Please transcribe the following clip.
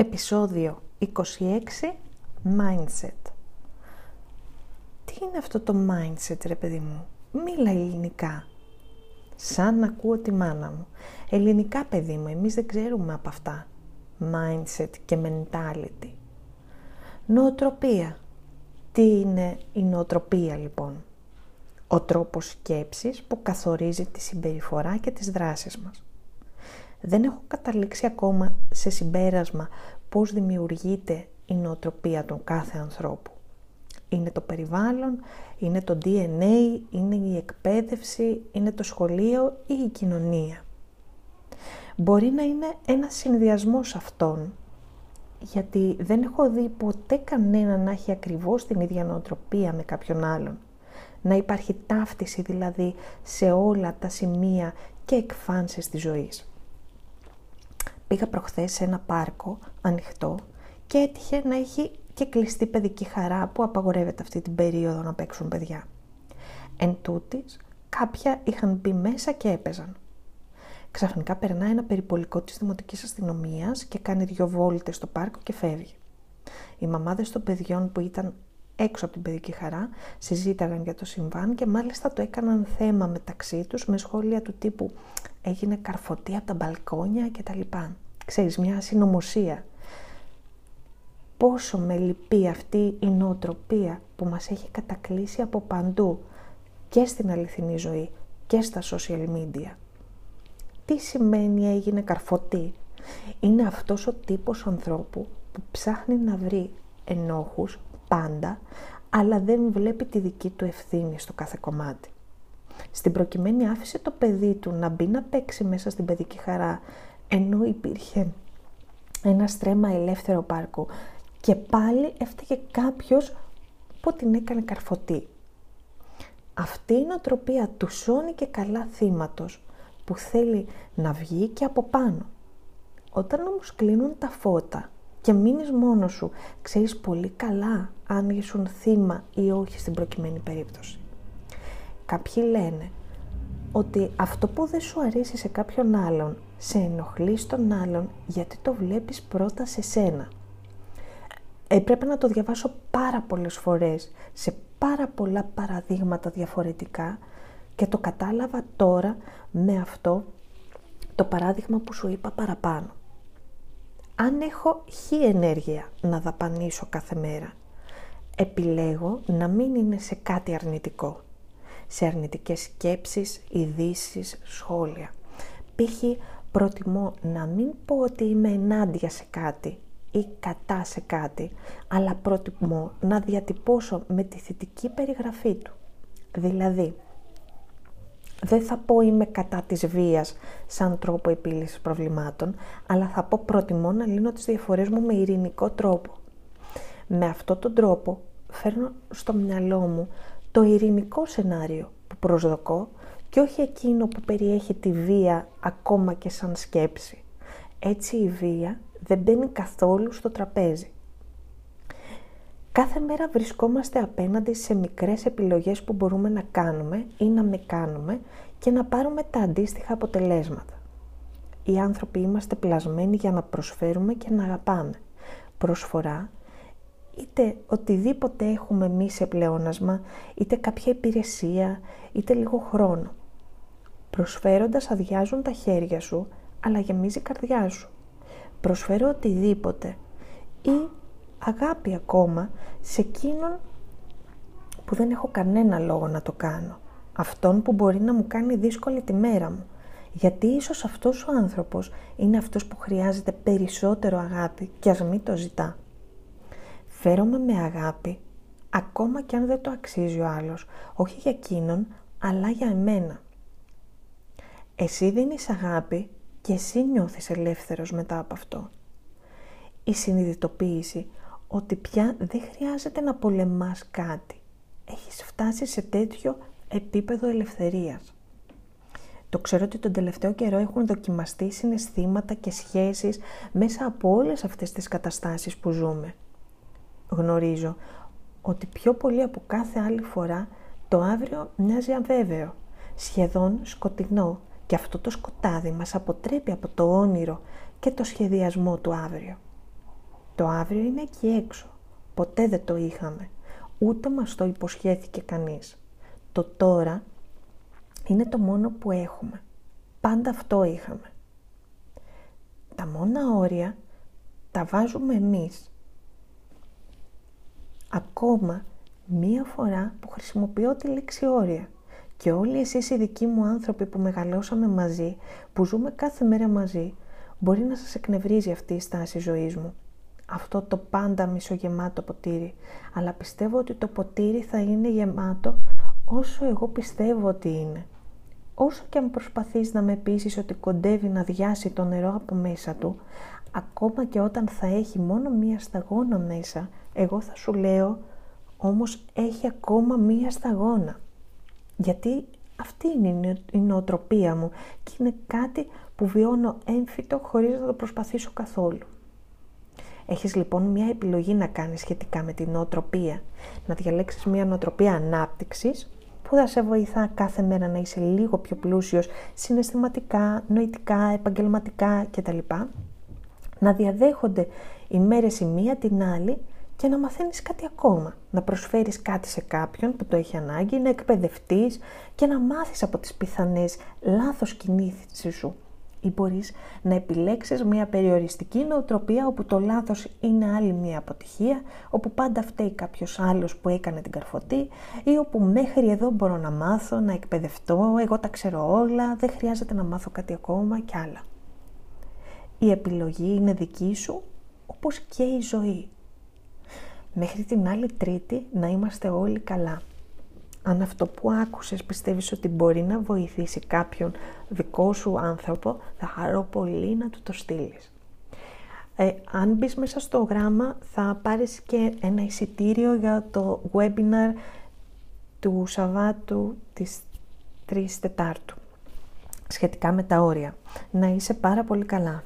Επισόδιο 26 Mindset. Τι είναι αυτό το mindset ρε παιδί μου; Μίλα ελληνικά. Σαν να ακούω τη μάνα μου. Ελληνικά παιδί μου Εμείς δεν ξέρουμε από αυτά. Mindset και mentality. Νοοτροπία. Τι είναι η νοοτροπία λοιπόν; Ο τρόπος σκέψης που καθορίζει τη συμπεριφορά και τις δράσεις μας δεν έχω καταλήξει ακόμα σε συμπέρασμα πώς δημιουργείται η νοοτροπία του κάθε ανθρώπου. Είναι το περιβάλλον, είναι το DNA, είναι η εκπαίδευση, είναι το σχολείο ή η κοινωνία. Μπορεί να είναι ένας συνδυασμός αυτών, γιατί δεν έχω δει ποτέ κανένα να έχει ακριβώς την ίδια νοοτροπία με κάποιον άλλον. Να υπάρχει ταύτιση δηλαδή σε όλα τα σημεία και εκφάνσεις της ζωής. Πήγα προχθές σε ένα πάρκο ανοιχτό και έτυχε να έχει και κλειστή παιδική χαρά που απαγορεύεται αυτή την περίοδο να παίξουν παιδιά. Εν τούτης, κάποια είχαν μπει μέσα και έπαιζαν. Ξαφνικά περνάει ένα περιπολικό της Δημοτικής Αστυνομίας και κάνει δυο βόλτες στο πάρκο και φεύγει. Οι μαμάδες των παιδιών που ήταν έξω από την παιδική χαρά συζήταγαν για το συμβάν και μάλιστα το έκαναν θέμα μεταξύ τους με σχόλια του τύπου έγινε καρφωτή από τα μπαλκόνια και τα λοιπά. Ξέρεις, μια συνωμοσία. Πόσο με λυπεί αυτή η νοοτροπία που μας έχει κατακλείσει από παντού και στην αληθινή ζωή και στα social media. Τι σημαίνει έγινε καρφωτή; Είναι αυτός ο τύπος ανθρώπου που ψάχνει να βρει ενόχους πάντα, αλλά δεν βλέπει τη δική του ευθύνη στο κάθε κομμάτι. Στην προκειμένη άφησε το παιδί του να μπει να παίξει μέσα στην παιδική χαρά, ενώ υπήρχε ένα στρέμμα ελεύθερο πάρκο και πάλι έφταιγε κάποιος που την έκανε καρφωτή. Αυτή η νοοτροπία του σώνει και καλά θύματος που θέλει να βγει και από πάνω. Όταν όμως κλείνουν τα φώτα και μείνεις μόνος σου, ξέρεις πολύ καλά αν ήσουν θύμα ή όχι στην προκειμένη περίπτωση. Κάποιοι λένε ότι αυτό που δεν σου αρέσει σε κάποιον άλλον, σε ενοχλεί στον άλλον γιατί το βλέπεις πρώτα σε σένα. Έπρεπε να το διαβάσω πάρα πολλές φορές, σε πάρα πολλά παραδείγματα διαφορετικά και το κατάλαβα τώρα με αυτό το παράδειγμα που σου είπα παραπάνω. Αν έχω χι ενέργεια να δαπανίσω κάθε μέρα, επιλέγω να μην είναι σε κάτι αρνητικό σε αρνητικές σκέψεις, ειδήσεις, σχόλια. Π.χ. προτιμώ να μην πω ότι είμαι ενάντια σε κάτι ή κατά σε κάτι, αλλά προτιμώ να διατυπώσω με τη θετική περιγραφή του. Δηλαδή, δεν θα πω είμαι κατά της βίας σαν τρόπο επίλυσης προβλημάτων, αλλά θα πω προτιμώ να λύνω τις διαφορές μου με ειρηνικό τρόπο. Με αυτόν τον τρόπο φέρνω στο μυαλό μου το ειρηνικό σενάριο που προσδοκώ και όχι εκείνο που περιέχει τη βία ακόμα και σαν σκέψη. Έτσι η βία δεν μπαίνει καθόλου στο τραπέζι. Κάθε μέρα βρισκόμαστε απέναντι σε μικρές επιλογές που μπορούμε να κάνουμε ή να με κάνουμε και να πάρουμε τα αντίστοιχα αποτελέσματα. Οι άνθρωποι είμαστε πλασμένοι για να προσφέρουμε και να αγαπάμε. Προσφορά είτε οτιδήποτε έχουμε εμείς σε πλεόνασμα, είτε κάποια υπηρεσία, είτε λίγο χρόνο. Προσφέροντας αδειάζουν τα χέρια σου, αλλά γεμίζει η καρδιά σου. Προσφέρω οτιδήποτε ή αγάπη ακόμα σε εκείνον που δεν έχω κανένα λόγο να το κάνω. Αυτόν που μπορεί να μου κάνει δύσκολη τη μέρα μου. Γιατί ίσως αυτός ο άνθρωπος είναι αυτός που χρειάζεται περισσότερο αγάπη και ας μην το ζητά. Φέρομαι με αγάπη, ακόμα και αν δεν το αξίζει ο άλλος, όχι για εκείνον, αλλά για εμένα. Εσύ δίνεις αγάπη και εσύ νιώθεις ελεύθερος μετά από αυτό. Η συνειδητοποίηση ότι πια δεν χρειάζεται να πολεμάς κάτι. Έχεις φτάσει σε τέτοιο επίπεδο ελευθερίας. Το ξέρω ότι τον τελευταίο καιρό έχουν δοκιμαστεί συναισθήματα και σχέσεις μέσα από όλες αυτές τις καταστάσεις που ζούμε γνωρίζω ότι πιο πολύ από κάθε άλλη φορά το αύριο μοιάζει αβέβαιο, σχεδόν σκοτεινό και αυτό το σκοτάδι μας αποτρέπει από το όνειρο και το σχεδιασμό του αύριο. Το αύριο είναι εκεί έξω. Ποτέ δεν το είχαμε. Ούτε μας το υποσχέθηκε κανείς. Το τώρα είναι το μόνο που έχουμε. Πάντα αυτό είχαμε. Τα μόνα όρια τα βάζουμε εμείς. Ακόμα μία φορά που χρησιμοποιώ τη λέξη όρια και όλοι εσείς οι δικοί μου άνθρωποι που μεγαλώσαμε μαζί, που ζούμε κάθε μέρα μαζί, μπορεί να σας εκνευρίζει αυτή η στάση ζωής μου. Αυτό το πάντα μισογεμάτο ποτήρι. Αλλά πιστεύω ότι το ποτήρι θα είναι γεμάτο όσο εγώ πιστεύω ότι είναι. Όσο και αν προσπαθείς να με πείσεις ότι κοντεύει να διάσει το νερό από μέσα του, ακόμα και όταν θα έχει μόνο μία σταγόνα μέσα, εγώ θα σου λέω, όμως έχει ακόμα μία σταγόνα. Γιατί αυτή είναι η νοοτροπία μου και είναι κάτι που βιώνω έμφυτο χωρίς να το προσπαθήσω καθόλου. Έχεις λοιπόν μια επιλογή να κάνεις σχετικά με την νοοτροπία. Να διαλέξεις μια νοοτροπία ανάπτυξης που θα σε βοηθά κάθε μέρα να είσαι λίγο πιο πλούσιος συναισθηματικά, νοητικά, επαγγελματικά κτλ. Να διαδέχονται οι μέρες η μία την άλλη και να μαθαίνεις κάτι ακόμα. Να προσφέρεις κάτι σε κάποιον που το έχει ανάγκη, να εκπαιδευτείς και να μάθεις από τις πιθανές λάθος κινήσεις σου. Ή μπορείς να επιλέξεις μια περιοριστική νοοτροπία όπου το λάθος είναι άλλη μια αποτυχία, όπου πάντα φταίει κάποιος άλλος που έκανε την καρφωτή ή όπου μέχρι εδώ μπορώ να μάθω, να εκπαιδευτώ, εγώ τα ξέρω όλα, δεν χρειάζεται να μάθω κάτι ακόμα και άλλα. Η επιλογή είναι δική σου, όπως και η ζωή. Μέχρι την άλλη τρίτη να είμαστε όλοι καλά. Αν αυτό που άκουσες πιστεύεις ότι μπορεί να βοηθήσει κάποιον δικό σου άνθρωπο, θα χαρώ πολύ να του το στείλεις. Ε, αν μπεις μέσα στο γράμμα θα πάρεις και ένα εισιτήριο για το webinar του Σαββάτου της 3 Τετάρτου σχετικά με τα όρια. Να είσαι πάρα πολύ καλά.